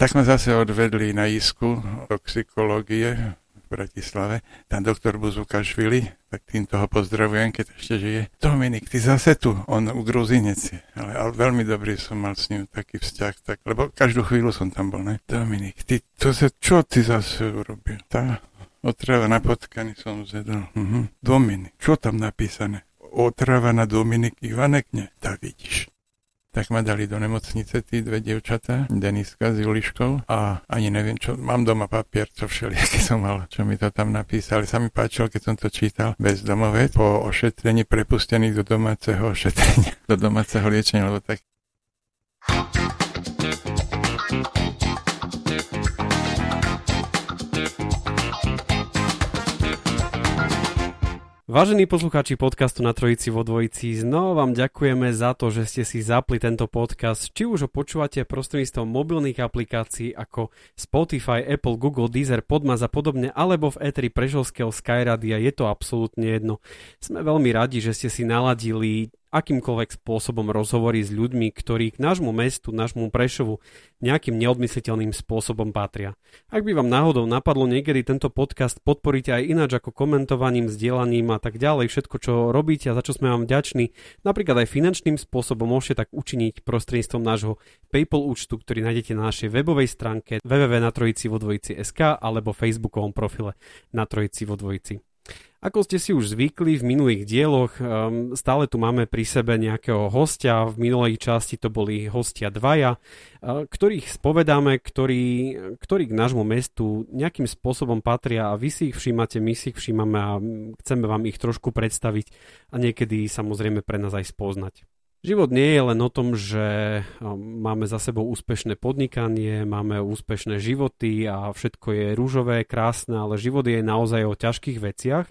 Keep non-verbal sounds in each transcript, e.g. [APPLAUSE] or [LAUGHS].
Tak sme zase odvedli na isku toxikológie v Bratislave. Tam doktor Buzukašvili, tak týmto ho pozdravujem, keď ešte žije. Dominik, ty zase tu, on u Gruzinec ale, ale veľmi dobrý som mal s ním taký vzťah, tak, lebo každú chvíľu som tam bol, ne? Dominik, ty, to sa, čo ty zase urobil? Tá otrava na potkany som zjedol. Mhm. Dominik, čo tam napísané? Otrava na Dominik Ivanek? Nie, tak vidíš tak ma dali do nemocnice tí dve dievčatá, Deniska s Juliškou a ani neviem čo, mám doma papier, čo všelijaké [LAUGHS] som mal, čo mi to tam napísali. Sa mi páčilo, keď som to čítal, bez domove, po ošetrení prepustených do domáceho ošetrenia, [LAUGHS] do domáceho liečenia, lebo tak Vážení poslucháči podcastu na Trojici vo Dvojici, znova vám ďakujeme za to, že ste si zapli tento podcast, či už ho počúvate prostredníctvom mobilných aplikácií ako Spotify, Apple, Google, Deezer, Podmaz a podobne, alebo v Eteri Prežovského Skyradia, je to absolútne jedno. Sme veľmi radi, že ste si naladili akýmkoľvek spôsobom rozhovory s ľuďmi, ktorí k nášmu mestu, nášmu Prešovu nejakým neodmysliteľným spôsobom patria. Ak by vám náhodou napadlo niekedy tento podcast, podporíte aj ináč ako komentovaním, zdieľaním a tak ďalej, všetko čo robíte a za čo sme vám vďační, napríklad aj finančným spôsobom môžete tak učiniť prostredníctvom nášho PayPal účtu, ktorý nájdete na našej webovej stránke www.natrojici.sk alebo facebookovom profile na Trojici vo Dvojici. Ako ste si už zvykli v minulých dieloch, um, stále tu máme pri sebe nejakého hostia. V minulej časti to boli hostia dvaja, uh, ktorých spovedáme, ktorí, ktorí k nášmu mestu nejakým spôsobom patria a vy si ich všímate, my si ich všímame a chceme vám ich trošku predstaviť a niekedy samozrejme pre nás aj spoznať. Život nie je len o tom, že máme za sebou úspešné podnikanie, máme úspešné životy a všetko je rúžové, krásne, ale život je naozaj o ťažkých veciach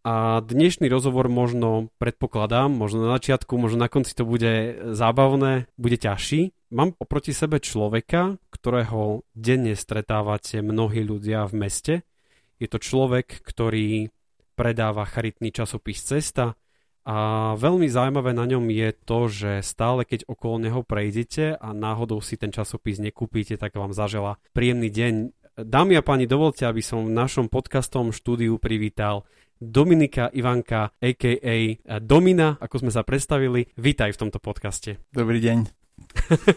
a dnešný rozhovor možno predpokladám, možno na začiatku, možno na konci to bude zábavné, bude ťažší. Mám oproti sebe človeka, ktorého denne stretávate mnohí ľudia v meste. Je to človek, ktorý predáva charitný časopis Cesta a veľmi zaujímavé na ňom je to, že stále keď okolo neho prejdete a náhodou si ten časopis nekúpite, tak vám zažela príjemný deň. Dámy a páni, dovolte, aby som v našom podcastovom štúdiu privítal Dominika Ivanka, a.k.a. Domina, ako sme sa predstavili. Vítaj v tomto podcaste. Dobrý deň.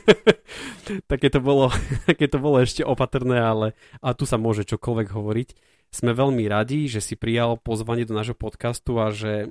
[LAUGHS] také, to bolo, [LAUGHS] také to bolo ešte opatrné, ale a tu sa môže čokoľvek hovoriť. Sme veľmi radi, že si prijal pozvanie do nášho podcastu a že,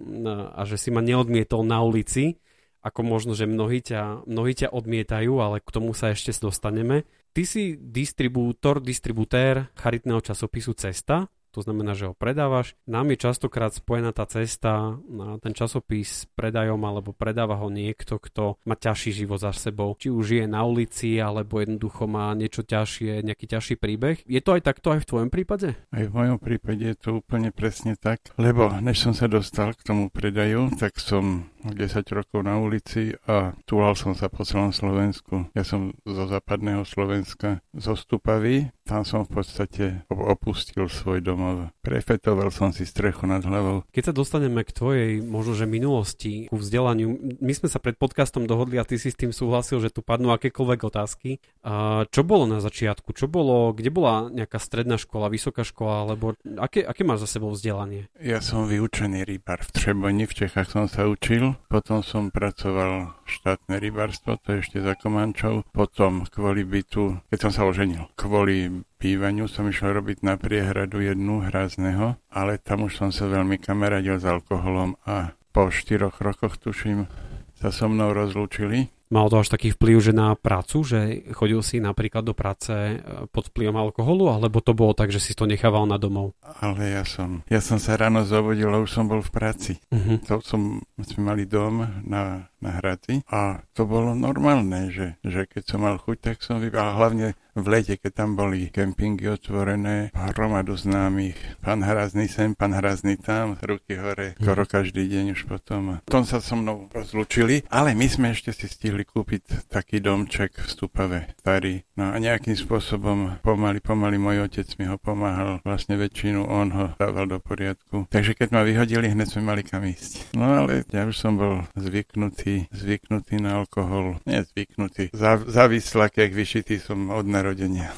a že si ma neodmietol na ulici, ako možno, že mnohí ťa, mnohí ťa odmietajú, ale k tomu sa ešte dostaneme. Ty si distribútor, distributér charitného časopisu Cesta, to znamená, že ho predávaš. Nám je častokrát spojená tá cesta na ten časopis s predajom alebo predáva ho niekto, kto má ťažší život za sebou. Či už je na ulici alebo jednoducho má niečo ťažšie, nejaký ťažší príbeh. Je to aj takto aj v tvojom prípade? Aj v mojom prípade je to úplne presne tak, lebo než som sa dostal k tomu predaju, tak som 10 rokov na ulici a túlal som sa po celom Slovensku. Ja som zo západného Slovenska, zo Stupavy, tam som v podstate opustil svoj domov. Prefetoval som si strechu nad hlavou. Keď sa dostaneme k tvojej možno, že minulosti, ku vzdelaniu, my sme sa pred podcastom dohodli a ty si s tým súhlasil, že tu padnú akékoľvek otázky. A čo bolo na začiatku? Čo bolo, kde bola nejaká stredná škola, vysoká škola, alebo aké, aké máš za sebou vzdelanie? Ja som vyučený rybár v Třeboni, v Čechách som sa učil. Potom som pracoval štátne rybárstvo, to ešte za Komančov. Potom kvôli bytu, keď som sa oženil, kvôli bývaniu som išiel robiť na priehradu jednu hrázneho, ale tam už som sa veľmi kamaradil s alkoholom a po štyroch rokoch, tuším, sa so mnou rozlúčili Mal to až taký vplyv, že na prácu, že chodil si napríklad do práce e, pod vplyvom alkoholu, alebo to bolo tak, že si to nechával na domov? Ale ja som, ja som sa ráno zobudil a už som bol v práci. Uh-huh. To som, sme mali dom na, na Hradci a to bolo normálne, že, že keď som mal chuť, tak som vybal. hlavne v lete, keď tam boli kempingy otvorené, hromadu známych, pán Hrazný sem, pán Hrazný tam, ruky hore, skoro každý deň už potom. Tom sa so mnou rozlučili, ale my sme ešte si stihli kúpiť taký domček v Stupave, starý. No a nejakým spôsobom pomaly, pomaly môj otec mi ho pomáhal, vlastne väčšinu on ho dával do poriadku. Takže keď ma vyhodili, hneď sme mali kam ísť. No ale ja už som bol zvyknutý, zvyknutý na alkohol. Nie zvyknutý, závislak, jak vyšitý som od narodenia narodenia.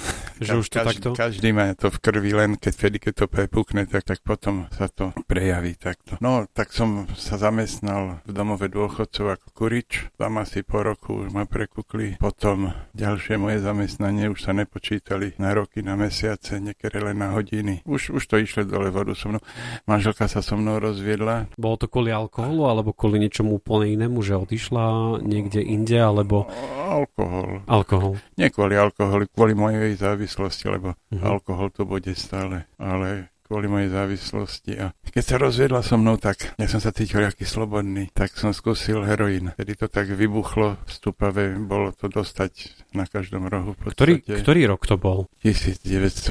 Že už to každý, takto? Každý má to v krvi, len keď vtedy, keď to prepukne, tak, tak potom sa to prejaví takto. No, tak som sa zamestnal v domove dôchodcov ako kurič. Tam asi po roku už ma prekukli. Potom ďalšie moje zamestnanie už sa nepočítali na roky, na mesiace, niekedy len na hodiny. Už, už to išlo dole vodu so mnou. Manželka sa so mnou rozviedla. Bolo to kvôli alkoholu alebo kvôli niečomu úplne inému, že odišla niekde inde, alebo... Alkohol. Alkohol. Nie kvôli alkoholu, kvôli mojej závislosti, lebo uh-huh. alkohol to bude stále. Ale kvôli mojej závislosti. A keď sa rozviedla so mnou, tak ja som sa cítil aký slobodný, tak som skúsil heroín. Tedy to tak vybuchlo v Stupave, bolo to dostať na každom rohu. Ktorý, ktorý rok to bol? 1994.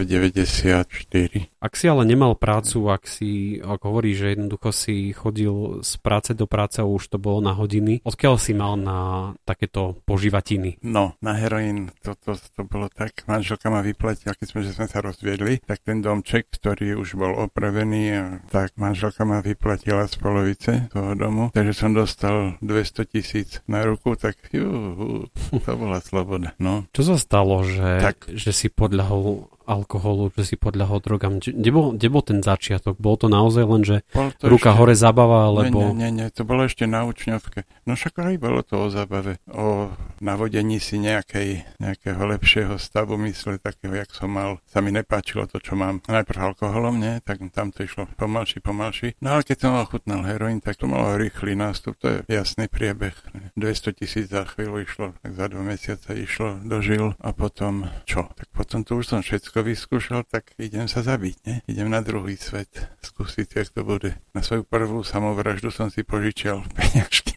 Ak si ale nemal prácu, ak si, ako hovorí, že jednoducho si chodil z práce do práce už to bolo na hodiny, odkiaľ si mal na takéto poživatiny? No, na heroín to, to, to bolo tak, manželka ma vyplatila, keď sme, že sme sa rozviedli, tak ten domček, ktorý už už bol opravený a tak manželka ma vyplatila z polovice toho domu, takže som dostal 200 tisíc na ruku, tak jú, to bola sloboda. No. Čo sa stalo, že, tak. že si podľahol alkoholu, že si podľahol drogám. Kde bol, kde bol ten začiatok? Bolo to naozaj len, že ruka ešte... hore zabava, alebo... Nie, nie, nie, to bolo ešte na učňovke. No však aj bolo to o zabave, o navodení si nejakej, nejakého lepšieho stavu mysle, takého, jak som mal. Sa mi nepáčilo to, čo mám. Najprv alkoholom, nie, tak tam to išlo pomalší, pomalší. No ale keď som ochutnal heroín, tak to malo rýchly nástup, to je jasný priebeh. 200 tisíc za chvíľu išlo, tak za dva mesiace išlo, dožil a potom čo? Tak potom tu už som všetko to vyskúšal, tak idem sa zabiť, ne? Idem na druhý svet, skúsiť, jak to bude. Na svoju prvú samovraždu som si požičial [LAUGHS] peňažky.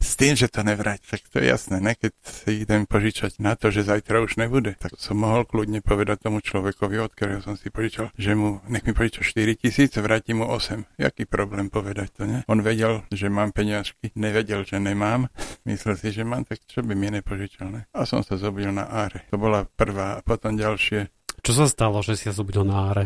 S tým, že to nevrať, tak to je jasné, ne? Keď si idem požičať na to, že zajtra už nebude, tak som mohol kľudne povedať tomu človekovi, od ktorého som si požičal, že mu, nech mi požiča 4 tisíc, vráti mu 8. Jaký problém povedať to, ne? On vedel, že mám peňažky, nevedel, že nemám, [LAUGHS] myslel si, že mám, tak čo by mi nepožičal, ne? A som sa zobudil na áre. To bola prvá, a potom ďalšie čo sa stalo, že si sa zobudil na áre?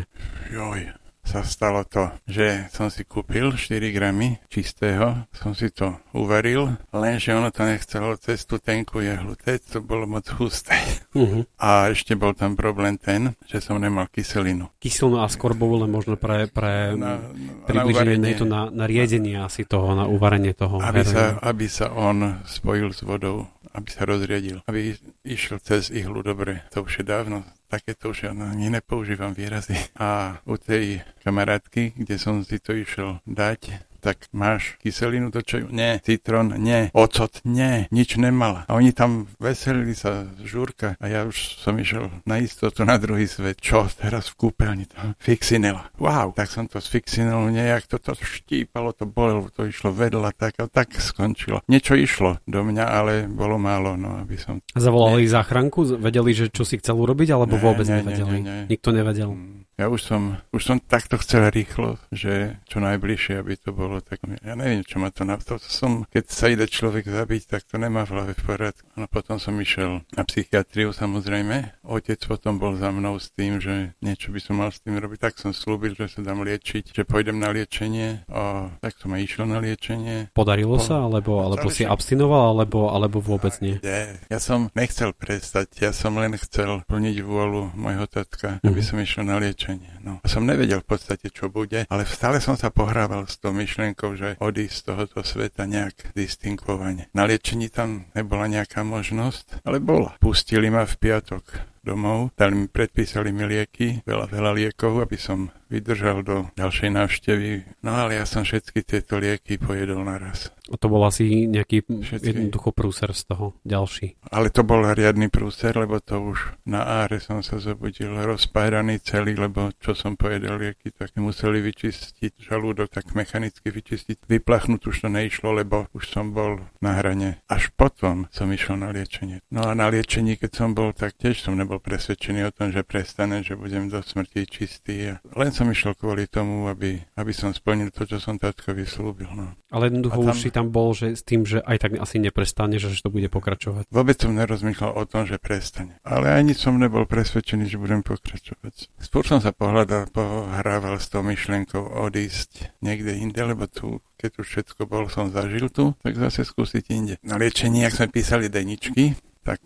Joj, sa stalo to, že som si kúpil 4 gramy čistého, som si to uvaril, lenže ono to nechcelo cez tú tenku jehlu, to bolo moc husté. Uh-huh. A ešte bol tam problém ten, že som nemal kyselinu. Kyselinu a skorbovú len možno pre, pre na, približenie to na, na riedenie asi toho, na uvarenie toho. Aby sa, aby sa on spojil s vodou, aby sa rozriedil, aby išiel cez ihlu dobre. To už je dávno takéto už ani nepoužívam výrazy. A u tej kamarátky, kde som si to išiel dať, tak máš kyselinu do čaju? Nie. Citrón? Nie. Ocot? Nie. Nič nemala. A oni tam veselili sa žúrka a ja už som išiel na istotu na druhý svet. Čo teraz v kúpeľni? Tam fixinela. Wow. Tak som to s fixinelou nejak toto štípalo, to bolelo, to išlo vedľa, tak a tak skončilo. Niečo išlo do mňa, ale bolo málo, no aby som... Zavolali záchranku? Vedeli, že čo si chcel urobiť, alebo nie, vôbec nie, nevedeli? Nie, nie, nie. Nikto nevedel? Mm. Ja už som, už som takto chcel rýchlo, že čo najbližšie, aby to bolo tak, ja neviem, čo ma to na to som, keď sa ide človek zabiť, tak to nemá v hlave v poriadku. No potom som išiel na psychiatriu samozrejme. Otec potom bol za mnou s tým, že niečo by som mal s tým robiť, tak som slúbil, že sa dám liečiť, že pôjdem na liečenie a tak som aj išiel na liečenie. Podarilo po... sa, alebo, alebo si abstinoval, alebo, alebo vôbec nie? Nie, ja som nechcel prestať, ja som len chcel plniť vôľu môjho tatka, mm-hmm. aby mhm. som išiel na liečenie riešenie. No. A som nevedel v podstate, čo bude, ale stále som sa pohrával s tou myšlienkou, že odísť z tohoto sveta nejak distingovane. Na liečení tam nebola nejaká možnosť, ale bola. Pustili ma v piatok domov, dali mi, predpísali mi lieky, veľa, veľa liekov, aby som vydržal do ďalšej návštevy. No ale ja som všetky tieto lieky pojedol naraz. To bol asi nejaký Všetky. jednoducho prúser z toho ďalší. Ale to bol riadny prúser, lebo to už na áre som sa zobudil rozpáraný celý, lebo čo som povedal lieky, tak museli vyčistiť žalúdok, tak mechanicky vyčistiť. Vyplachnúť už to neišlo, lebo už som bol na hrane. Až potom som išiel na liečenie. No a na liečení, keď som bol, tak tiež som nebol presvedčený o tom, že prestane, že budem do smrti čistý. A len som išiel kvôli tomu, aby, aby som splnil to, čo som tatkovi slúbil. No. Ale jednoducho A tam- už si tam bol, že s tým, že aj tak asi neprestane, že, že to bude pokračovať. Vôbec som nerozmýšľal o tom, že prestane. Ale ani som nebol presvedčený, že budem pokračovať. Skôr som sa pohľadal, pohrával s tou myšlienkou odísť niekde inde, lebo tu, keď už všetko bol, som zažil tu, tak zase skúsiť inde. Na liečení, ak sme písali deničky, tak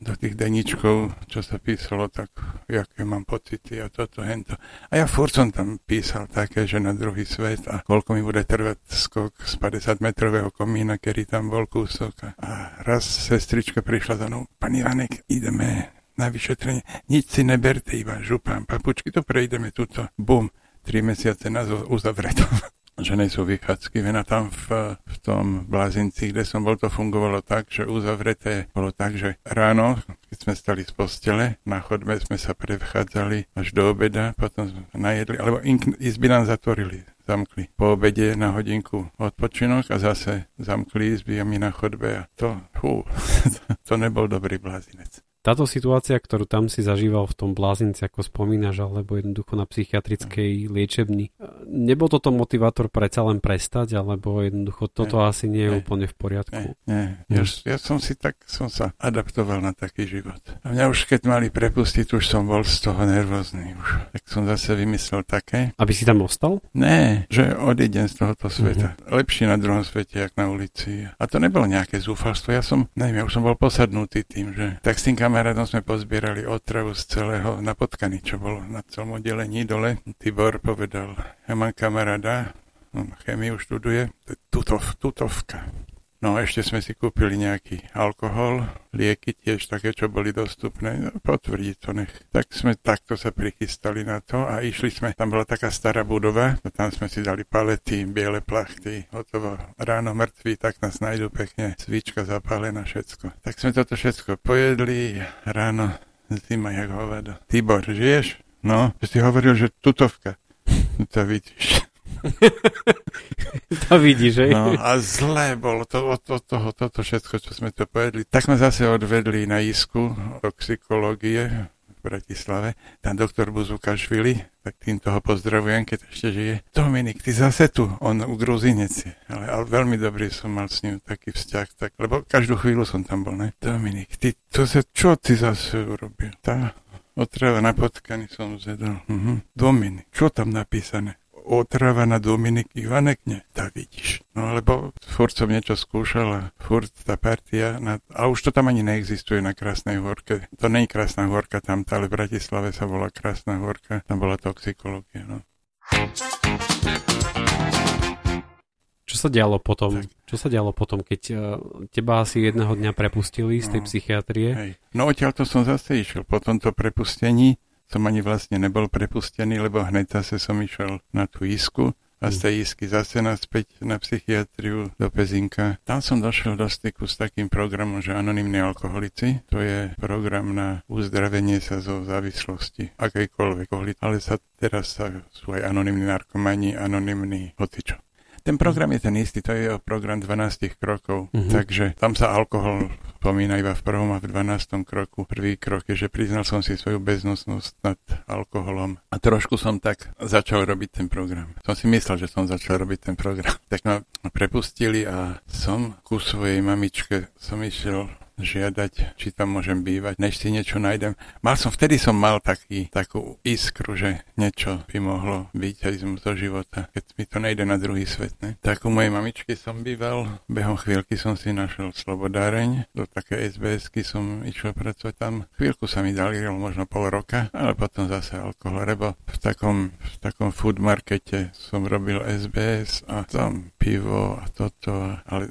do tých deničkov, čo sa písalo, tak aké mám pocity a toto, hento. A ja furt som tam písal také, že na druhý svet a koľko mi bude trvať skok z 50 metrového komína, ktorý tam bol kúsok. A raz sestrička prišla za mnou, pani Vanek, ideme na vyšetrenie. Nič si neberte, iba župám, papučky, to prejdeme tuto. Bum, tri mesiace na zo- uzavretom že sú vychádzky. Vena tam v, v tom Blázinci, kde som bol, to fungovalo tak, že uzavreté bolo tak, že ráno, keď sme stali z postele, na chodbe sme sa prevchádzali až do obeda, potom sme najedli, alebo ink- izby nám zatvorili zamkli. Po obede na hodinku odpočinok a zase zamkli izby a my na chodbe a to, fú, [LAUGHS] to nebol dobrý blázinec. Táto situácia, ktorú tam si zažíval v tom blázinci, ako spomínaš, alebo jednoducho na psychiatrickej liečebni, nebol toto motivátor predsa len prestať, alebo jednoducho toto Ne. asi nie je Ne. úplne v poriadku? Nie, nie. Ja, ja som si tak, som sa adaptoval na taký život. A mňa už keď mali prepustiť, už som bol z toho nervózny. Už. Tak som zase vymyslel také. Aby si tam ostal? Ne, že odídem z tohoto sveta. Lepšie na druhom svete, jak na ulici. A to nebolo nejaké zúfalstvo. Ja som, neviem, ja už som bol posadnutý tým, že tak s tým kamarátom sme pozbierali otravu z celého na potkany, čo bolo na celom oddelení dole. Tibor povedal, ja mám kamaráda, on chemiu študuje, to je tutov, tutovka. No ešte sme si kúpili nejaký alkohol, lieky tiež také, čo boli dostupné. No, potvrdí to nech. Tak sme takto sa prichystali na to a išli sme, tam bola taká stará budova, a tam sme si dali palety, biele plachty, hotovo. Ráno mŕtvi, tak nás nájdu pekne, svíčka zapálená, všetko. Tak sme toto všetko pojedli, ráno zima jak hovado. Tibor, žiješ? No, si hovoril, že tutovka. [LAUGHS] To vidíš. [LAUGHS] to vidíš, že? No a zlé bolo to, od to, toho, toto všetko, čo sme to povedali. Tak sme zase odvedli na isku toxikológie v Bratislave. Tam doktor Buzukašvili, tak týmto ho pozdravujem, keď ešte žije. Dominik, ty zase tu, on u Gruzinec je. Ale, ale veľmi dobrý som mal s ním taký vzťah, tak, lebo každú chvíľu som tam bol, ne? Dominik, ty, to sa, čo ty zase urobil? Tá otrava na potkany som zjedol. Mhm. Dominik, čo tam napísané? Otrava na Dominik Ivanek? Nie, tak vidíš. No lebo furt som niečo skúšal furt tá partia, na, a už to tam ani neexistuje na Krásnej horke. To je Krásna horka tam, ale v Bratislave sa volá Krásna horka, tam bola toxikológia. No. Čo sa dialo potom? Tak. Čo sa dialo potom, keď uh, teba asi jedného dňa prepustili z tej No. psychiatrie? Hej. No odtiaľ to som zase išiel. Po tomto prepustení som ani vlastne nebol prepustený, lebo hneď zase som išiel na tú isku a z tej isky zase naspäť na psychiatriu do Pezinka. Tam som došiel do styku s takým programom, že anonimní alkoholici, to je program na uzdravenie sa zo závislosti, akejkoľvek, ale sa teraz sa, sú aj anonimní narkomani, anonimní hocičo. Ten program je ten istý, to je program 12 krokov, Mhm. takže tam sa alkohol spomína iba v prvom a v 12. kroku. Prvý krok je, že priznal som si svoju beznosnosť nad alkoholom a trošku som tak začal robiť ten program. Som si myslel, že som začal robiť ten program. Tak ma prepustili a som ku svojej mamičke som išiel žiadať, či tam môžem bývať, než si niečo nájdem. Mal som, vtedy som mal taký, takú iskru, že niečo by mohlo byť aj zo života, keď mi to nejde na druhý svet. Ne? Tak u mojej mamičky som býval, behom chvíľky som si našiel slobodáreň, do také SBS-ky som išiel pracovať tam. Chvíľku sa mi dali, možno pol roka, ale potom zase alkohol, lebo v takom, v takom food markete som robil SBS a tam pivo a toto, ale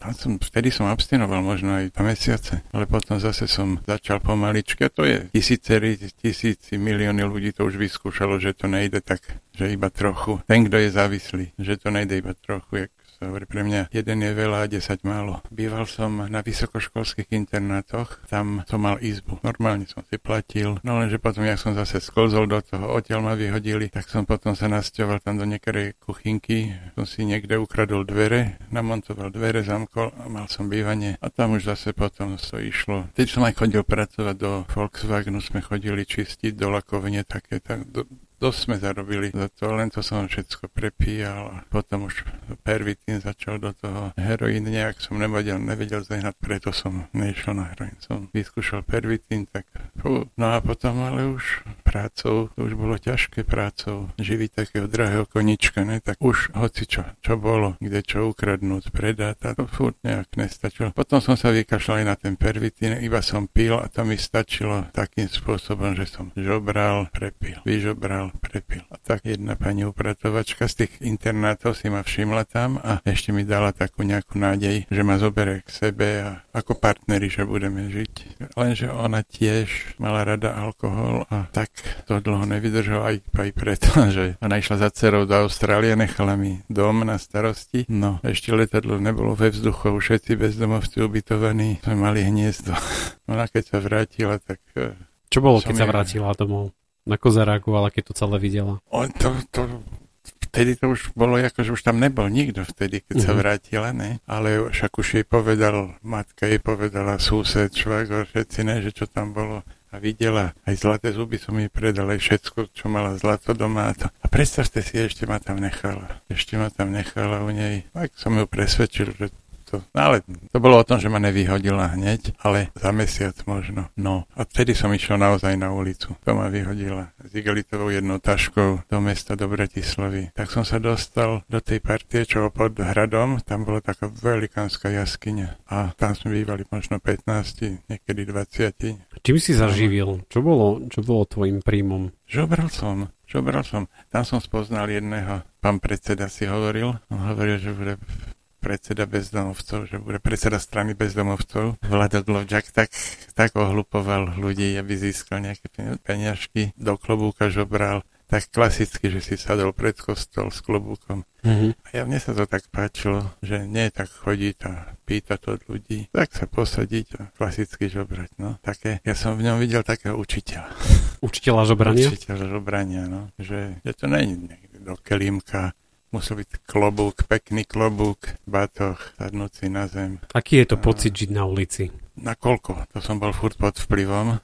tam som, vtedy som abstinoval možno aj dva mesiace, ale potom zase som začal pomaličky to je tisícery, tisíci, milióny ľudí to už vyskúšalo, že to nejde tak, že iba trochu. Ten, kto je závislý, že to nejde iba trochu, jak sa hovorí pre mňa, jeden je veľa a 10 málo. Býval som na vysokoškolských internátoch, tam som mal izbu. Normálne som si platil, no lenže potom, ja som zase sklzol do toho, odtiaľ ma vyhodili, tak som potom sa nasťoval tam do niektorej kuchynky, som si niekde ukradol dvere, namontoval dvere, zamkol a mal som bývanie a tam už zase potom to išlo. Teď som aj chodil pracovať do Volkswagenu, sme chodili čistiť do lakovne také, tak do, dosť sme zarobili za to, len to som všetko prepíjal a potom už pervitín začal do toho. Heroín nejak som nevedel, nevedel zahnať, preto som nešiel na heroín. Som vyskúšal pervitín, tak fú. No a potom ale už prácou, to už bolo ťažké prácou, živiť takého drahého konička, ne? tak už hoci čo, čo bolo, kde čo ukradnúť, predať, a to furt nejak nestačilo. Potom som sa vykašľal aj na ten pervitín, iba som pil a to mi stačilo takým spôsobom, že som žobral, prepil, vyžobral, prepil. A tak jedna pani upratovačka z tých internátov si ma všimla tam a ešte mi dala takú nejakú nádej, že ma zoberie k sebe a ako partneri, že budeme žiť. Lenže ona tiež mala rada alkohol a tak to dlho nevydržala aj, aj preto, [LAUGHS] že ona išla za dcerou do Austrálie, nechala mi dom na starosti. No, ešte letadlo nebolo ve vzduchu, všetci bezdomovci ubytovaní, sme mali hniezdo. [LAUGHS] Ona keď sa vrátila, tak... Eh, Čo bolo, keď sa vrátila domov? Ako zareagovala, keď to celé videla? O, to, to, vtedy to už bolo ako, že už tam nebol nikto vtedy, keď uh-huh. sa mhm. vrátila, ne? Ale však už jej povedal, matka jej povedala sused, švagor, všetci, ne, že čo tam bolo a videla aj zlaté zuby som jej predal, aj všetko, čo mala zlato doma a to. A predstavte si, ešte ma tam nechala. Ešte ma tam nechala u nej. Tak som ju presvedčil, že to, no ale to bolo o tom, že ma nevyhodila hneď, ale za mesiac možno. No a vtedy som išiel naozaj na ulicu. To ma vyhodila s igelitovou jednou taškou do mesta do Bratislavy. Tak som sa dostal do tej partie, čo pod hradom, tam bola taká velikánska jaskyňa a tam sme bývali možno 15, niekedy 20. Čím si zaživil? Čo bolo, čo bolo tvojim príjmom? Žobral som, žobral som. Tam som spoznal jedného, pán predseda si hovoril, on hovoril, že bude predseda bezdomovcov, že bude predseda strany bezdomovcov. Vladok Lovďak tak, tak ohlupoval ľudí, aby získal nejaké peniažky, do klobúka žobral tak klasicky, že si sadol pred kostol s klobúkom. Mm-hmm. A ja mne sa to tak páčilo, že nie tak chodiť a pýtať od ľudí, tak sa posadiť a klasicky žobrať. No. Také, ja som v ňom videl takého učiteľa. Učiteľa žobrania? Učiteľa žobrania, no. Že, že to není do kelímka, musel byť klobúk, pekný klobúk, batoh, sadnúci na zem. Aký je to pocit žiť na ulici? Na koľko? To som bol furt pod vplyvom.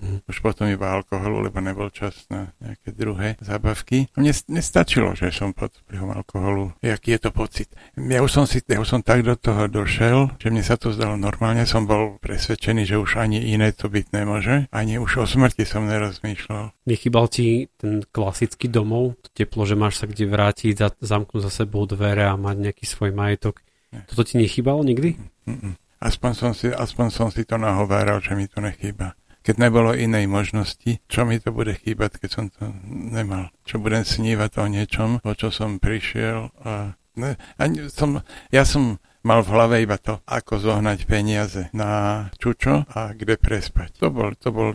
Mm. Už potom iba alkoholu, lebo nebol čas na nejaké druhé zábavky. Mne, mne stačilo, že som pod vplyvom alkoholu. Jaký je to pocit? Ja už som, si, ja už som tak do toho došel, že mne sa to zdalo normálne. Som bol presvedčený, že už ani iné to byť nemôže. Ani už o smrti som nerozmýšľal. Nechybal ti ten klasický domov, to teplo, že máš sa kde vrátiť, za, zamknúť za sebou dvere a mať nejaký svoj majetok. Nie. Toto ti nechybalo nikdy? Mm-mm. Aspoň som, si, aspoň som si to nahováral, že mi to nechýba keď nebolo inej možnosti, čo mi to bude chýbať, keď som to nemal. Čo budem snívať o niečom, o čo som prišiel a, ne, a som, ja som mal v hlave iba to, ako zohnať peniaze na čučo a kde prespať. To bol, to bol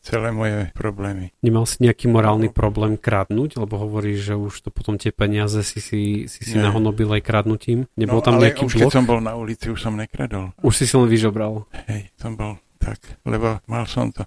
celé moje problémy. Nemal si nejaký morálny problém kradnúť, lebo hovoríš, že už to potom tie peniaze si si, si, si nahonobil aj kradnutím? Nebol no, tam ale nejaký už blok? keď som bol na ulici, už som nekradol. Už si si len vyžobral. Hej, som bol tak, lebo mal som to.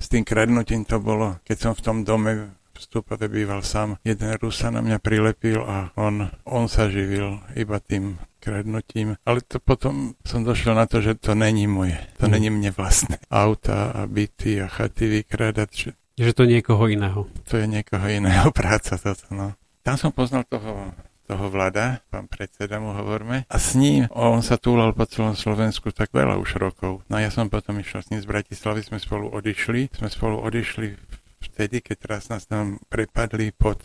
S tým kradnutím to bolo, keď som v tom dome vstupove býval sám. Jeden Rus sa na mňa prilepil a on, on sa živil iba tým kradnutím. Ale to potom som došiel na to, že to není moje. To mm. není mne vlastné. Auta a byty a chaty vykradať. Že... že to niekoho iného. To je niekoho iného [LAUGHS] práca toto, no. Tam som poznal toho toho vlada, pán predseda mu hovorme. A s ním, on sa túlal po celom Slovensku tak veľa už rokov. No a ja som potom išiel s ním z Bratislavy, sme spolu odišli. Sme spolu odišli vtedy, keď teraz nás tam prepadli pod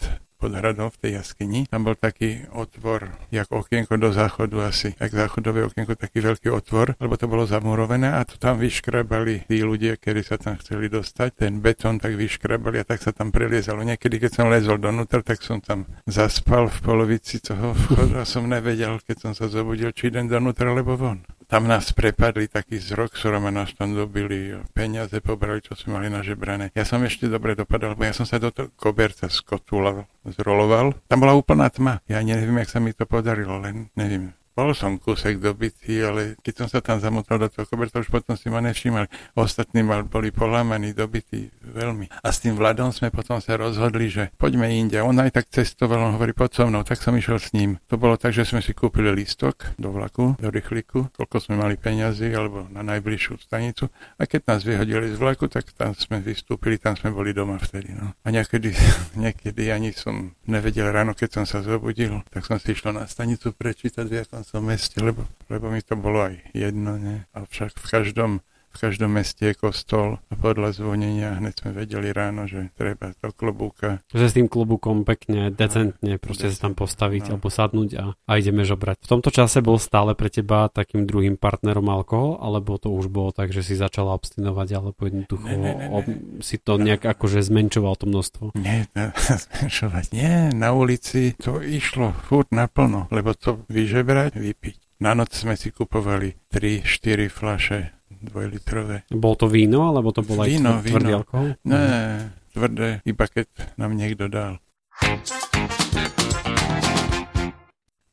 pod hradom v tej jaskyni. Tam bol taký otvor, jak okienko do záchodu asi, jak záchodové okienko, taký veľký otvor, lebo to bolo zamurovené a to tam vyškrabali tí ľudia, ktorí sa tam chceli dostať. Ten betón tak vyškrabali a tak sa tam preliezalo. Niekedy, keď som lezol donútra, tak som tam zaspal v polovici toho vchodu a som nevedel, keď som sa zobudil, či idem donútra, alebo von. Tam nás prepadli taký zrok, ktorom nás tam dobili peniaze, pobrali, čo sme mali nažebrané. Ja som ešte dobre dopadal, lebo ja som sa do toho koberca skotula zroloval. Tam bola úplná tma. Ja neviem, jak sa mi to podarilo, len neviem. Bol som kúsek dobitý, ale keď som sa tam zamotal do toho koberta, už potom si ma nevšímali. Ostatní mal, boli polámaní, dobití veľmi. A s tým Vladom sme potom sa rozhodli, že poďme inde. On aj tak cestoval, on hovorí, poď so mnou, tak som išiel s ním. To bolo tak, že sme si kúpili lístok do vlaku, do rýchliku, koľko sme mali peňazí, alebo na najbližšiu stanicu. A keď nás vyhodili z vlaku, tak tam sme vystúpili, tam sme boli doma vtedy. No. A niekedy, [LAUGHS] niekedy ani som nevedel ráno, keď som sa zobudil, tak som si išiel na stanicu prečítať, v jakom som meste, lebo, lebo mi to bolo aj jedno, ne? Avšak v každom v každom meste je kostol a podľa zvonenia hneď sme vedeli ráno, že treba do klobúka. Že s tým klobúkom pekne, decentne, proste sa tam postaviť no. alebo sadnúť a, a ideme žobrať. V tomto čase bol stále pre teba takým druhým partnerom alkohol, alebo to už bolo tak, že si začala abstinovať, alebo jednoducho ne, ne, ne, ne. Ob, si to nejak akože zmenšoval to množstvo? Nie, ne, [LAUGHS] zmenšovať nie, na ulici to išlo furt naplno, lebo to vyžebrať, vypiť. Na noc sme si kupovali 3-4 flaše dvojlitrové. Bol to víno, alebo to bol víno, aj tvrdý víno. alkohol? Ne, tvrdé, iba keď nám niekto dal.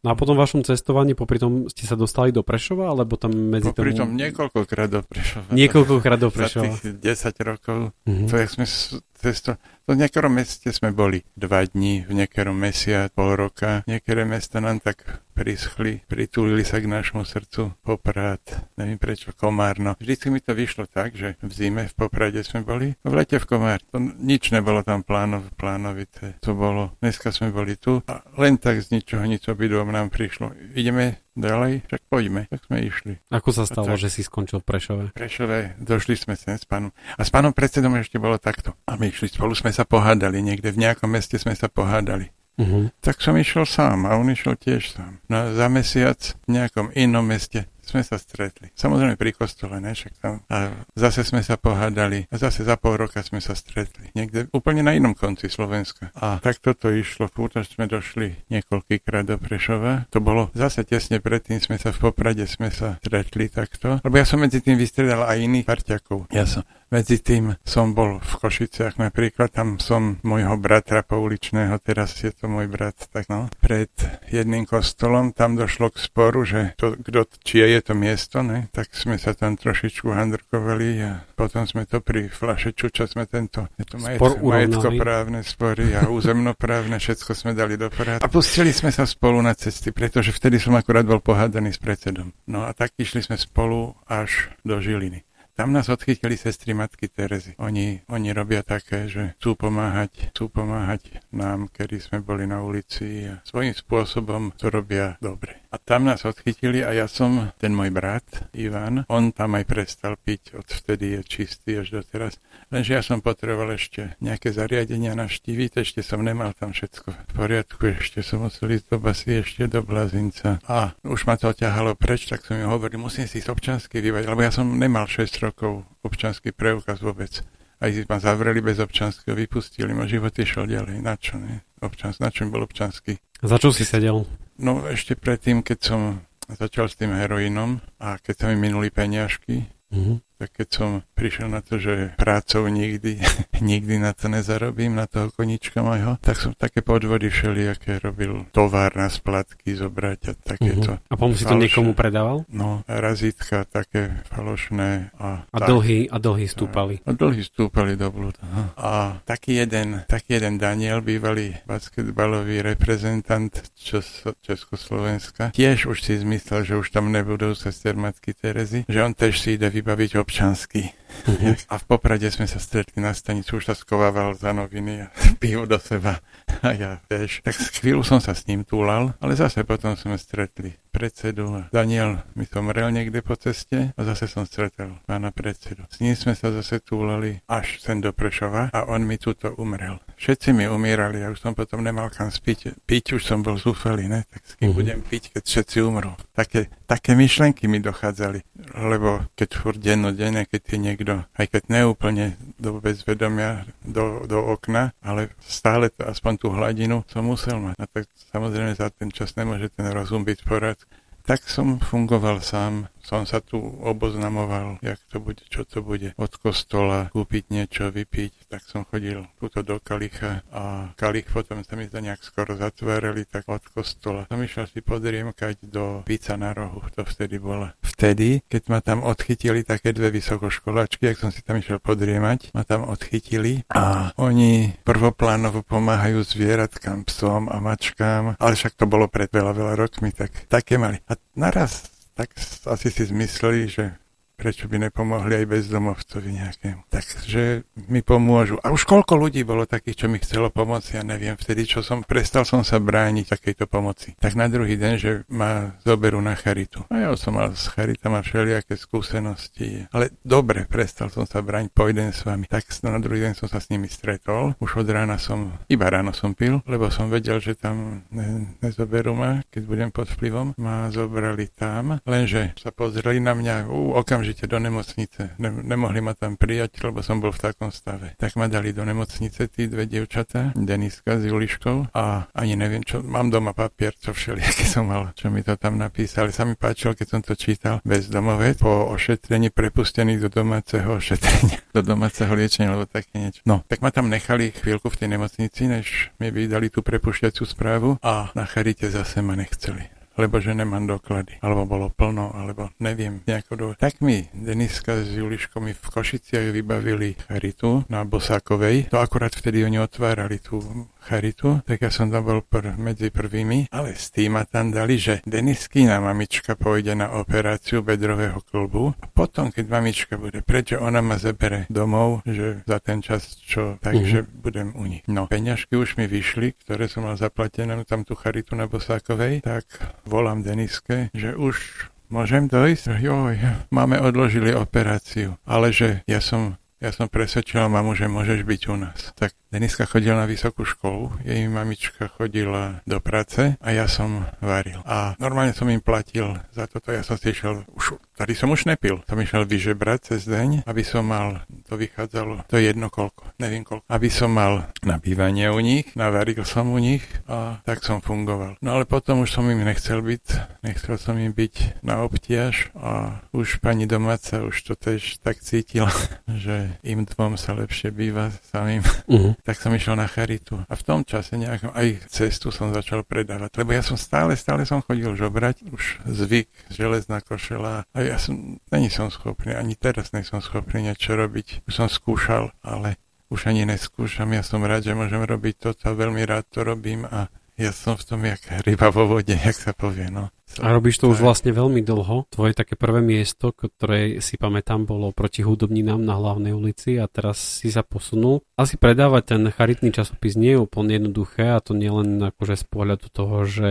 No a potom vašom cestovaní, popri tom ste sa dostali do Prešova, alebo tam medzi popri tom... niekoľkokrát do Prešova. Niekoľkokrát do Prešova. Za tých 10 rokov. Mm-hmm. To, jak sme cesto... V niektorom meste sme boli dva dní, v niektorom mesiac, pol roka. Niektoré mesta nám tak prischli, pritulili sa k nášmu srdcu. Poprad, neviem prečo, Komárno. Vždycky mi to vyšlo tak, že v zime v Poprade sme boli, v lete v Komár. To nič nebolo tam plánov, plánovité. To bolo, dneska sme boli tu a len tak z ničoho nič obidvom nám prišlo. Ideme ďalej, však poďme, tak sme išli. Ako sa stalo, tak, že si skončil v Prešove? Prešove došli sme sem s pánom. A s pánom predsedom ešte bolo takto. A my išli spolu, sme sa pohádali, niekde v nejakom meste sme sa pohádali. Uh-huh. Tak som išiel sám a on išiel tiež sám. No za mesiac v nejakom inom meste sme sa stretli. Samozrejme pri kostole, ne? Však tam. A zase sme sa pohádali. A zase za pol roka sme sa stretli. Niekde úplne na inom konci Slovenska. A tak toto išlo. Fúta sme došli niekoľkýkrát do Prešova. To bolo zase tesne predtým sme sa v Poprade sme sa stretli takto. Lebo ja som medzi tým vystredal aj iných parťakov. Ja som medzi tým som bol v Košiciach napríklad, tam som môjho bratra pouličného, teraz je to môj brat, tak no, pred jedným kostolom, tam došlo k sporu, že to, kdo, či je to miesto, ne, tak sme sa tam trošičku handrkovali a potom sme to pri flaše čuča sme tento, je to majetko, majetkoprávne spory a územnoprávne, všetko sme dali do poriadku. A pustili sme sa spolu na cesty, pretože vtedy som akurát bol pohádaný s predsedom. No a tak išli sme spolu až do Žiliny. Tam nás odchytili sestry matky Terezy. Oni, oni robia také, že chcú pomáhať, chcú pomáhať nám, kedy sme boli na ulici a svojím spôsobom to robia dobre. A tam nás odchytili a ja som, ten môj brat Ivan, on tam aj prestal piť, odvtedy je čistý až doteraz. Lenže ja som potreboval ešte nejaké zariadenia naštíviť, ešte som nemal tam všetko v poriadku, ešte som musel ísť do basy, ešte do Blazinca. A už ma to ťahalo preč, tak som mi hovoril, musím si občansky vyvať, lebo ja som nemal 6 rokov občanský preukaz vôbec. Aj ma zavreli bez občanského, vypustili ma, život išiel ďalej. Na čo, ne? Občans, na čom bol občanský? Za čo si sedel? No ešte predtým, keď som začal s tým heroínom a keď sa mi minuli peniažky, mm-hmm tak keď som prišiel na to, že prácou nikdy, [LAUGHS] nikdy na to nezarobím, na toho konička mojho, tak som také podvody všelijaké robil, tovar na splatky zobrať a takéto. Uh-huh. A potom si to niekomu predával? No, razítka také falošné. A, a, tak, dlhy, a dlhy stúpali. A, a dlhy stúpali do blúda. A taký jeden, taký jeden Daniel, bývalý basketbalový reprezentant Čes- Československa, tiež už si zmyslel, že už tam nebudú sester matky Terezy, že on tiež si ide vybaviť občansky. Mm-hmm. A v Poprade sme sa stretli na stanici, už sa skovával za noviny a [LAUGHS] pil do seba. A ja vieš, tak chvíľu som sa s ním túlal, ale zase potom sme stretli predsedu. Daniel mi zomrel niekde po ceste a zase som stretol pána predsedu. S ním sme sa zase túlali až sem do Prešova a on mi túto umrel. Všetci mi umírali, ja už som potom nemal kam spiť. Piť už som bol zúfalý, ne? Tak s kým mm-hmm. budem piť, keď všetci umrú. Také, také myšlenky mi dochádzali, lebo keď furt dennodenne, keď je niekto, aj keď neúplne do bezvedomia, do, do okna, ale stále to, aspoň tú hladinu som musel mať. A tak samozrejme za ten čas nemôže ten rozum byť v poriadku. Tak som fungoval sám som sa tu oboznamoval, jak to bude, čo to bude. Od kostola kúpiť niečo, vypiť, tak som chodil túto do Kalicha a Kalich potom sa mi to nejak skoro zatvárali, tak od kostola som išiel si podriemkať do pizza na rohu, to vtedy bola. Vtedy, keď ma tam odchytili také dve vysokoškolačky, ak som si tam išiel podriemať, ma tam odchytili a oni prvoplánovo pomáhajú zvieratkám, psom a mačkám, ale však to bolo pred veľa, veľa rokmi, tak také mali. A naraz tak asi si zmysleli, že prečo by nepomohli aj bezdomovcovi nejakému. Takže mi pomôžu. A už koľko ľudí bolo takých, čo mi chcelo pomôcť, ja neviem. Vtedy, čo som, prestal som sa brániť takejto pomoci. Tak na druhý deň, že ma zoberú na charitu. A ja som mal s charitama všelijaké skúsenosti. Ale dobre, prestal som sa brániť, pôjdem s vami. Tak na druhý deň som sa s nimi stretol. Už od rána som, iba ráno som pil, lebo som vedel, že tam ne, nezoberú ma, keď budem pod vplyvom. Ma zobrali tam, lenže sa pozreli na mňa, ú, okamžite okamžite do nemocnice. Ne, nemohli ma tam prijať, lebo som bol v takom stave. Tak ma dali do nemocnice tí dve dievčatá, Deniska s Juliškou a ani neviem čo, mám doma papier, čo všelijaké som mal, čo mi to tam napísali. Sa mi páčilo, keď som to čítal bezdomovec po ošetrení prepustený do domáceho ošetrenia, [LAUGHS] do domáceho liečenia, alebo také niečo. No, tak ma tam nechali chvíľku v tej nemocnici, než mi vydali tú prepušťaciu správu a na charite zase ma nechceli lebo že nemám doklady, alebo bolo plno, alebo neviem, nejako do... Tak mi Deniska s Juliškom v Košiciach vybavili charitu na Bosákovej. To akurát vtedy oni otvárali tú charitu, tak ja som tam bol pr- medzi prvými, ale s tým ma tam dali, že Deniskina mamička pôjde na operáciu bedrového klubu a potom, keď mamička bude prečo ona ma zabere domov, že za ten čas, čo, takže uh-huh. budem u nich. No, peňažky už mi vyšli, ktoré som mal zaplatené tam tú charitu na Bosákovej, tak volám Deniske, že už môžem dojsť? Joj, máme odložili operáciu, ale že ja som ja som presvedčila mamu, že môžeš byť u nás. Tak Deniska chodila na vysokú školu, jej mamička chodila do práce a ja som varil. A normálne som im platil za toto, ja som si išiel, už, tady som už nepil, som išiel vyžebrať cez deň, aby som mal, to vychádzalo, to je jedno koľko, neviem koľko, aby som mal na bývanie u nich, navaril som u nich a tak som fungoval. No ale potom už som im nechcel byť, nechcel som im byť na obtiaž a už pani domáca už to tež tak cítila, [LAUGHS] že im dvom sa lepšie býva samým. Uh-huh tak som išiel na charitu. A v tom čase nejakom aj cestu som začal predávať. Lebo ja som stále, stále som chodil žobrať, už zvyk, železná košela. A ja som, není som schopný, ani teraz nie som schopný niečo robiť. Už som skúšal, ale už ani neskúšam. Ja som rád, že môžem robiť toto veľmi rád to robím a ja som v tom jak ryba vo vode, jak sa povie, no. A robíš to už vlastne veľmi dlho. Tvoje také prvé miesto, ktoré si pamätám, bolo proti hudobninám na hlavnej ulici a teraz si sa posunul. Asi predávať ten charitný časopis nie je úplne jednoduché a to nielen akože z pohľadu toho, že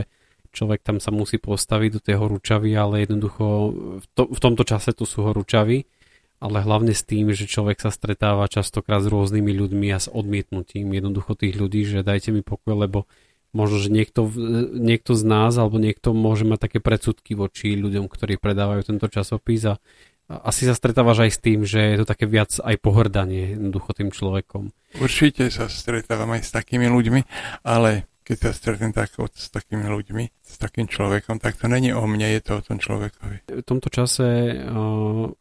človek tam sa musí postaviť do tej horúčavy, ale jednoducho v, to, v tomto čase to sú horúčavy ale hlavne s tým, že človek sa stretáva častokrát s rôznymi ľuďmi a s odmietnutím jednoducho tých ľudí, že dajte mi pokoj, lebo možno, že niekto, niekto z nás alebo niekto môže mať také predsudky voči ľuďom, ktorí predávajú tento časopis a asi sa stretávaš aj s tým, že je to také viac aj pohrdanie jednoducho tým človekom. Určite sa stretávam aj s takými ľuďmi, ale keď sa stretnem tak s takými ľuďmi, s takým človekom, tak to není o mne, je to o tom človekovi. V tomto čase,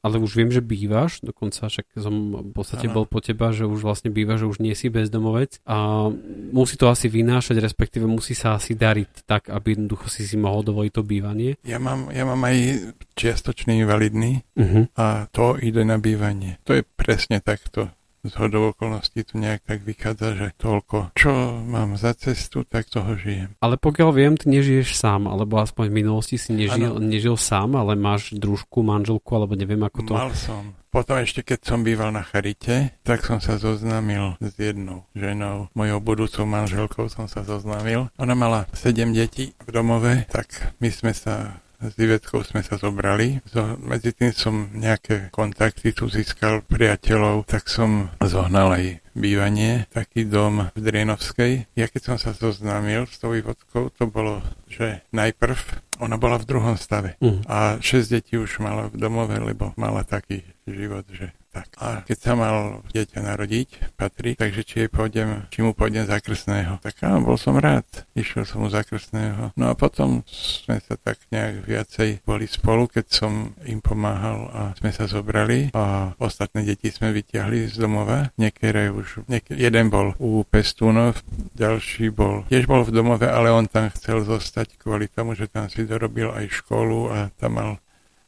ale už viem, že bývaš, dokonca však som v podstate ano. bol po teba, že už vlastne bývaš, že už nie si bezdomovec a musí to asi vynášať, respektíve musí sa asi dariť tak, aby jednoducho si si mohol dovoliť to bývanie. Ja mám, ja mám aj čiastočný invalidný uh-huh. a to ide na bývanie. To je presne takto z hodou okolností tu nejak tak vychádza, že toľko, čo mám za cestu, tak toho žijem. Ale pokiaľ viem, ty nežiješ sám, alebo aspoň v minulosti si nežil, nežil sám, ale máš družku, manželku, alebo neviem ako to... Mal som. Potom ešte keď som býval na Charite, tak som sa zoznámil s jednou ženou, mojou budúcou manželkou som sa zoznámil. Ona mala sedem detí v domove, tak my sme sa s Ivetkou sme sa zobrali. So, medzi tým som nejaké kontakty tu získal priateľov, tak som zohnal aj bývanie, taký dom v Drienovskej. Ja keď som sa zoznámil s tou Ivotkou, to bolo, že najprv ona bola v druhom stave uh. a šesť detí už mala v domove, lebo mala taký život, že Tak. A keď sa mal dieťa narodiť, Patrik, takže či, jej pôjdem, či mu pôjdem za krstného. Tak áno, bol som rád. Išiel som mu za krstného. No a potom sme sa tak nejak viacej boli spolu, keď som im pomáhal a sme sa zobrali a ostatné deti sme vyťahli z domova. Niektoré už, niek- jeden bol u Pestúnov, ďalší bol, tiež bol v domove, ale on tam chcel zostať kvôli tomu, že tam si dorobil aj školu a tam mal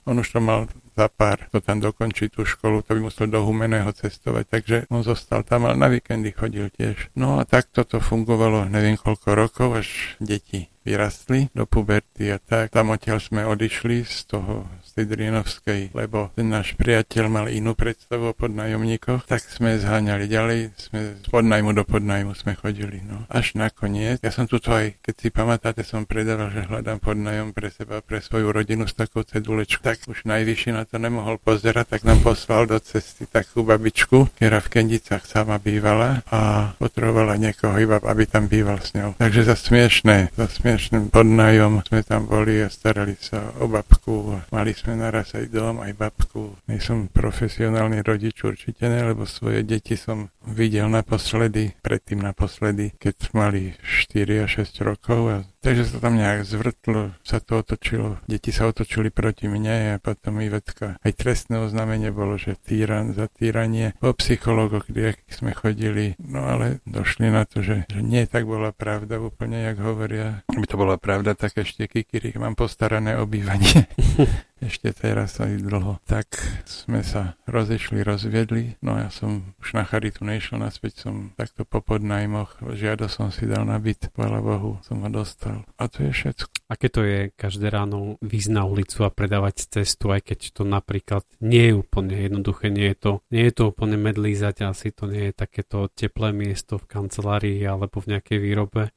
on už to mal za pár, to tam dokončí tú školu, to by musel do Humeného cestovať, takže on zostal tam, ale na víkendy chodil tiež. No a takto to fungovalo neviem koľko rokov, až deti vyrastli do puberty a tak. Tam odtiaľ sme odišli z toho tej Drienovskej, lebo ten náš priateľ mal inú predstavu o podnajomníkoch, tak sme zháňali ďalej, sme z podnajmu do podnajmu sme chodili. No. Až nakoniec, ja som tu aj, keď si pamatáte, som predával, že hľadám podnajom pre seba, pre svoju rodinu s takou cedulečkou, tak už najvyšší na to nemohol pozerať, tak nám poslal do cesty takú babičku, ktorá v Kendicách sama bývala a potrebovala niekoho iba, aby tam býval s ňou. Takže za smiešné, za smiešný podnajom sme tam boli a starali sa o babku, mali sme naraz aj dom, aj babku. Nie som profesionálny rodič určite ne, lebo svoje deti som videl naposledy, predtým naposledy, keď mali 4 a 6 rokov a Takže sa tam nejak zvrtlo, sa to otočilo, deti sa otočili proti mne a potom Ivetka. Aj trestné oznámenie bolo, že týran za týranie. Po psychologoch, kde sme chodili, no ale došli na to, že, že nie tak bola pravda úplne, jak hovoria. Aby to bola pravda, tak ešte Kikiri, mám postarané obývanie. [LAUGHS] ešte teraz aj dlho. Tak sme sa rozešli, rozviedli, no ja som už na charitu nešiel naspäť, som takto po podnajmoch, žiada som si dal na byt, chvála Bohu, som ho dostal. A to je všetko. Aké to je každé ráno výjsť na ulicu a predávať cestu, aj keď to napríklad nie je úplne jednoduché, nie je to, nie je to úplne medlízať, asi to nie je takéto teplé miesto v kancelárii alebo v nejakej výrobe?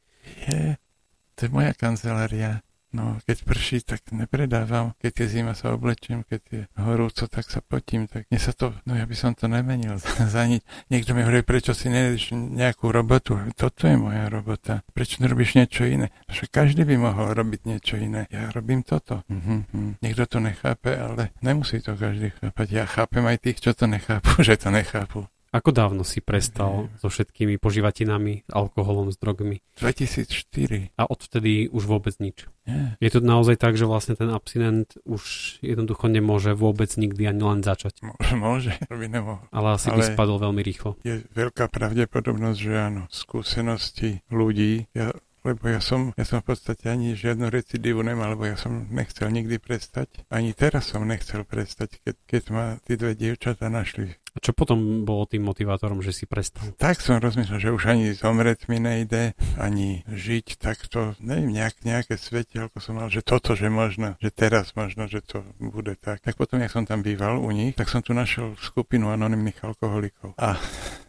Je, to je moja kancelária. No, keď prší, tak nepredávam. Keď je zima, sa oblečím. Keď je horúco, tak sa potím. Tak mne sa to, no ja by som to nemenil [LAUGHS] za nič. Niekto mi hovorí, prečo si nejdeš nejakú robotu. Toto je moja robota. Prečo nerobíš niečo iné? Že každý by mohol robiť niečo iné. Ja robím toto. Mm-hmm. Niekto to nechápe, ale nemusí to každý chápať. Ja chápem aj tých, čo to nechápu, [LAUGHS] že to nechápu. Ako dávno si prestal so všetkými požívatinami, alkoholom, s drogmi? 2004. A odvtedy už vôbec nič? Nie. Je to naozaj tak, že vlastne ten abstinent už jednoducho nemôže vôbec nikdy ani len začať? [LAUGHS] Môže, môže, by nemohol. Ale asi Ale by spadol veľmi rýchlo. Je veľká pravdepodobnosť, že áno. Skúsenosti ľudí, ja lebo ja som, ja som v podstate ani žiadnu recidívu nemal, lebo ja som nechcel nikdy prestať. Ani teraz som nechcel prestať, keď, keď ma tí dve dievčatá našli a čo potom bolo tým motivátorom, že si prestal? Tak som rozmýšľal, že už ani zomrieť mi nejde, ani žiť takto, neviem, nejak, nejaké svetielko som mal, že toto, že možno, že teraz možno, že to bude tak. Tak potom, jak som tam býval u nich, tak som tu našiel skupinu anonimných alkoholikov. A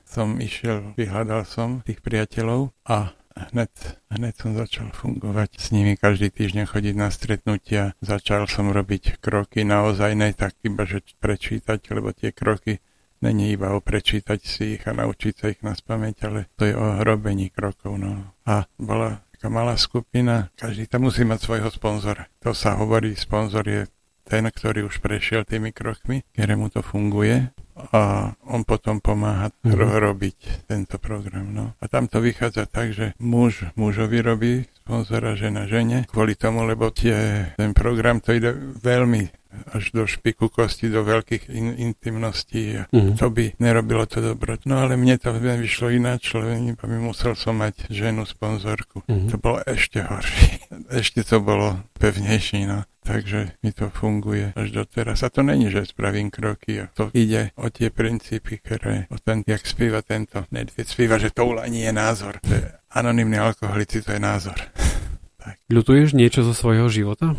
som išiel, vyhľadal som tých priateľov a Hned, hned som začal fungovať s nimi, každý týždeň chodiť na stretnutia. Začal som robiť kroky naozaj ne tak iba, že prečítať, lebo tie kroky není iba o prečítať si ich a naučiť sa ich na spameť, ale to je o robení krokov. No. A bola taká malá skupina, každý tam musí mať svojho sponzora. To sa hovorí, sponzor je ten, ktorý už prešiel tými krokmi, ktorému to funguje a on potom pomáha mm. robiť tento program. No. A tam to vychádza tak, že muž mužovi robí sponzora žena žene, kvôli tomu, lebo tie, ten program to ide veľmi až do špiku kosti, do veľkých in, intimností mm. to by nerobilo to dobro. No ale mne to vyšlo ináč, lebo by musel som mať ženu sponzorku. Mm. To bolo ešte horšie. [LAUGHS] Ešte to bolo pevnejšie, no. Takže mi to funguje až doteraz. A to není, že spravím kroky. A to ide o tie princípy, ktoré, o ten, jak spíva tento Nedvied, spíva, že to nie je názor. To je anonimný alkoholici, to je názor. [LAUGHS] tak. Ľutuješ niečo zo svojho života?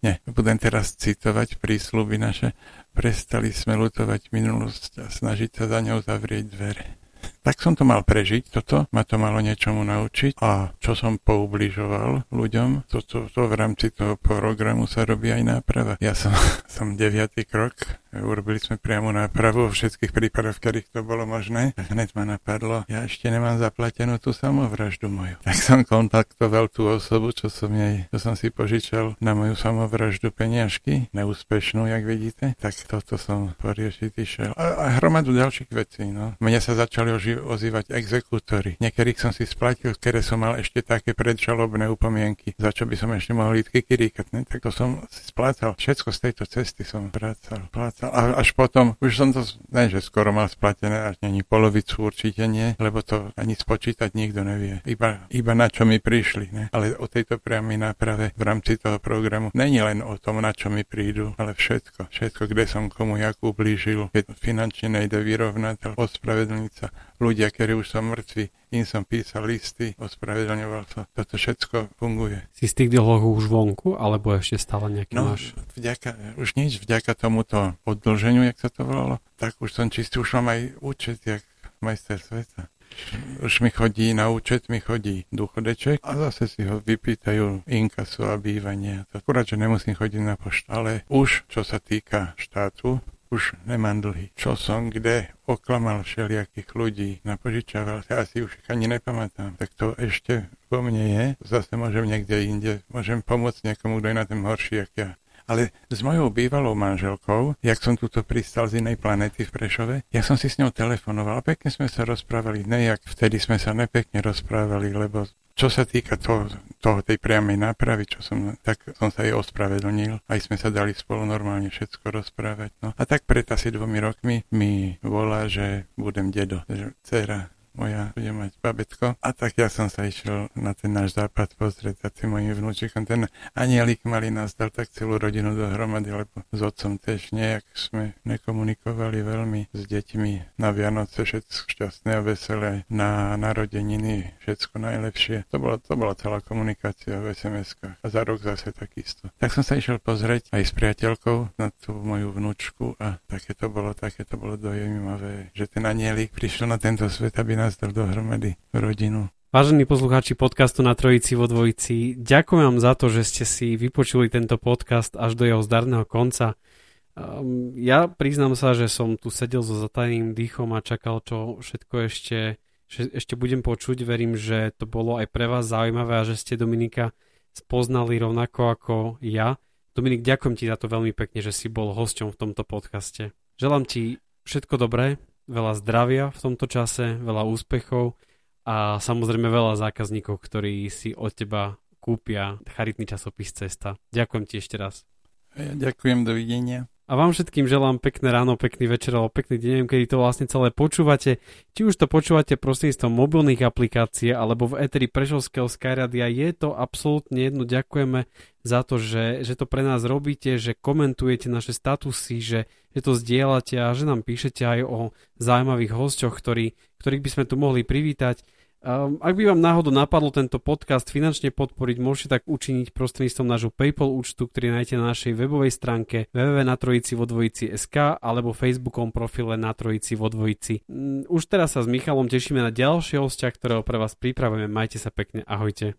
Nie, budem teraz citovať prísľuby naše. Prestali sme lutovať minulosť a snažiť sa za ňou zavrieť dvere. Tak som to mal prežiť, toto ma to malo niečomu naučiť a čo som poubližoval ľuďom, to, to, to v rámci toho programu sa robí aj náprava. Ja som, [LAUGHS] som deviatý krok urobili sme priamo nápravu vo všetkých prípadoch, v ktorých to bolo možné. Hneď ma napadlo, ja ešte nemám zaplatenú tú samovraždu moju. Tak som kontaktoval tú osobu, čo som jej, čo som si požičal na moju samovraždu peniažky, neúspešnú, jak vidíte. Tak toto som poriešiť išiel. A, a hromadu ďalších vecí, no. Mne sa začali oži- ozývať exekútory. Niektorých som si splatil, ktoré som mal ešte také predžalobné upomienky, za čo by som ešte mohol ísť kikiríkať, ne? Tak to som si splácal. Všetko z tejto cesty som prácal. prácal a až potom, už som to, ne, že skoro mal splatené, až není polovicu určite nie, lebo to ani spočítať nikto nevie. Iba, iba na čo mi prišli, ne? Ale o tejto priamej náprave v rámci toho programu není len o tom, na čo mi prídu, ale všetko. Všetko, kde som komu jak ublížil, keď finančne nejde vyrovnať, ospravedlniť sa. Ľudia, ktorí už sú mŕtvi, im som písal listy, ospravedlňoval sa. Toto všetko funguje. Si z tých dlhoch už vonku, alebo ešte stále nejaký no, máš? Vďaka, už nič, vďaka tomuto oddlženiu, jak sa to volalo, tak už som čistý, už mám aj účet, jak majster sveta. Už mi chodí na účet, mi chodí duchodeček a zase si ho vypýtajú inkasu a bývanie. Akurát, že nemusím chodiť na poštu. Ale už, čo sa týka štátu, už nemám dlhy. Čo som kde oklamal všelijakých ľudí, napožičával ja si už ani nepamätám. Tak to ešte vo mne je. Zase môžem niekde inde, môžem pomôcť niekomu, kto je na tom horší, jak ja. Ale s mojou bývalou manželkou, jak som tuto pristal z inej planety v Prešove, ja som si s ňou telefonoval pekne sme sa rozprávali. Ne, jak vtedy sme sa nepekne rozprávali, lebo čo sa týka toho, toho tej priamej nápravy, čo som, tak som sa jej ospravedlnil. Aj sme sa dali spolu normálne všetko rozprávať. No. A tak pred asi dvomi rokmi mi volá, že budem dedo, dcera moja bude mať babetko. A tak ja som sa išiel na ten náš západ pozrieť za tým mojim vnúčikom. Ten anielik malý nás dal tak celú rodinu dohromady, lebo s otcom tiež nejak sme nekomunikovali veľmi s deťmi na Vianoce, všetko šťastné a veselé, na narodeniny všetko najlepšie. To bola, to bola celá komunikácia v SMS-kách. A za rok zase takisto. Tak som sa išiel pozrieť aj s priateľkou na tú moju vnúčku a také to bolo, také to bolo dojímavé, že ten anielik prišiel na tento svet, aby nás dal dohromady rodinu. Vážení poslucháči podcastu na Trojici vo Dvojici, ďakujem vám za to, že ste si vypočuli tento podcast až do jeho zdarného konca. Um, ja priznám sa, že som tu sedel so zatajeným dýchom a čakal, čo všetko ešte, ešte budem počuť. Verím, že to bolo aj pre vás zaujímavé a že ste Dominika spoznali rovnako ako ja. Dominik, ďakujem ti za to veľmi pekne, že si bol hosťom v tomto podcaste. Želám ti všetko dobré, veľa zdravia v tomto čase, veľa úspechov a samozrejme veľa zákazníkov, ktorí si od teba kúpia charitný časopis Cesta. Ďakujem ti ešte raz. Ja ďakujem, dovidenia. A vám všetkým želám pekné ráno, pekný večer alebo pekný deň, kedy to vlastne celé počúvate. Či už to počúvate prostredníctvom mobilných aplikácií alebo v Eteri Prešovského Skyradia, je to absolútne jedno. Ďakujeme za to, že, že to pre nás robíte, že komentujete naše statusy, že, že to zdieľate a že nám píšete aj o zaujímavých hosťoch, ktorý, ktorých by sme tu mohli privítať. Um, ak by vám náhodou napadlo tento podcast finančne podporiť, môžete tak učiniť prostredníctvom nášho PayPal účtu, ktorý nájdete na našej webovej stránke www.natrojici.sk alebo Facebookom profile na Trojici vo. Um, už teraz sa s Michalom tešíme na ďalšie hostia, ktorého pre vás pripravujeme. Majte sa pekne, ahojte.